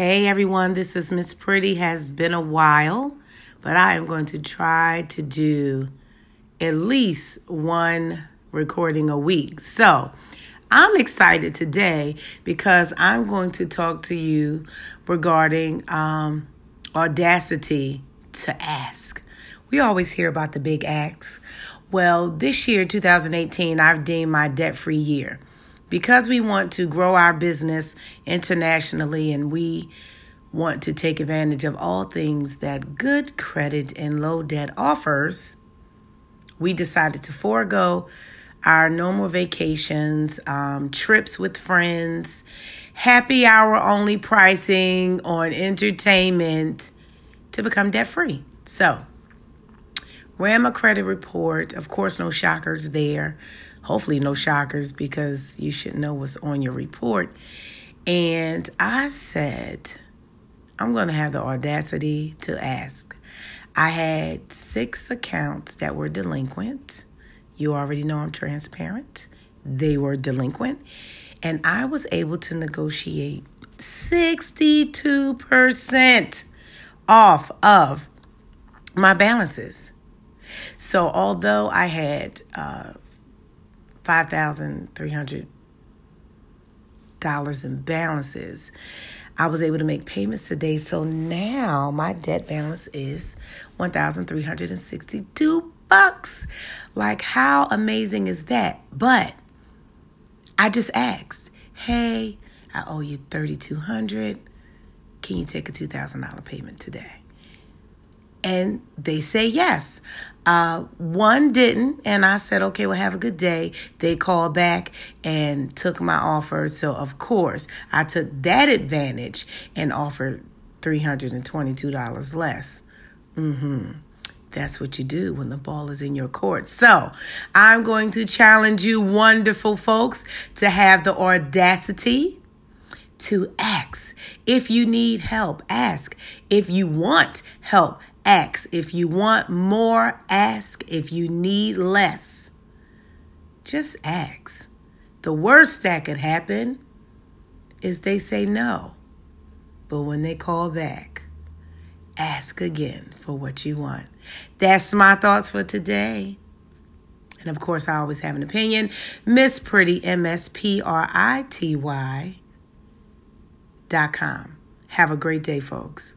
Hey everyone, this is Miss Pretty. Has been a while, but I am going to try to do at least one recording a week. So I'm excited today because I'm going to talk to you regarding um, audacity to ask. We always hear about the big acts. Well, this year, 2018, I've deemed my debt free year because we want to grow our business internationally and we want to take advantage of all things that good credit and low debt offers, we decided to forego our normal vacations, um, trips with friends, happy hour only pricing on entertainment to become debt free. So, ran my credit report. Of course, no shockers there. Hopefully, no shockers because you should know what's on your report. And I said, I'm going to have the audacity to ask. I had six accounts that were delinquent. You already know I'm transparent. They were delinquent. And I was able to negotiate 62% off of my balances. So, although I had uh, $5,300 in balances, I was able to make payments today. So now my debt balance is 1,362 bucks. Like how amazing is that? But I just asked, "Hey, I owe you 3200. Can you take a $2,000 payment today?" And they say yes. Uh, one didn't, and I said, okay, well, have a good day. They called back and took my offer. So, of course, I took that advantage and offered $322 less. Mm-hmm. That's what you do when the ball is in your court. So, I'm going to challenge you, wonderful folks, to have the audacity to ask. If you need help, ask. If you want help, ask. If you want more, ask. If you need less, just ask. The worst that could happen is they say no. But when they call back, ask again for what you want. That's my thoughts for today. And of course, I always have an opinion. Miss Pretty, M S P R I T Y dot com. Have a great day, folks.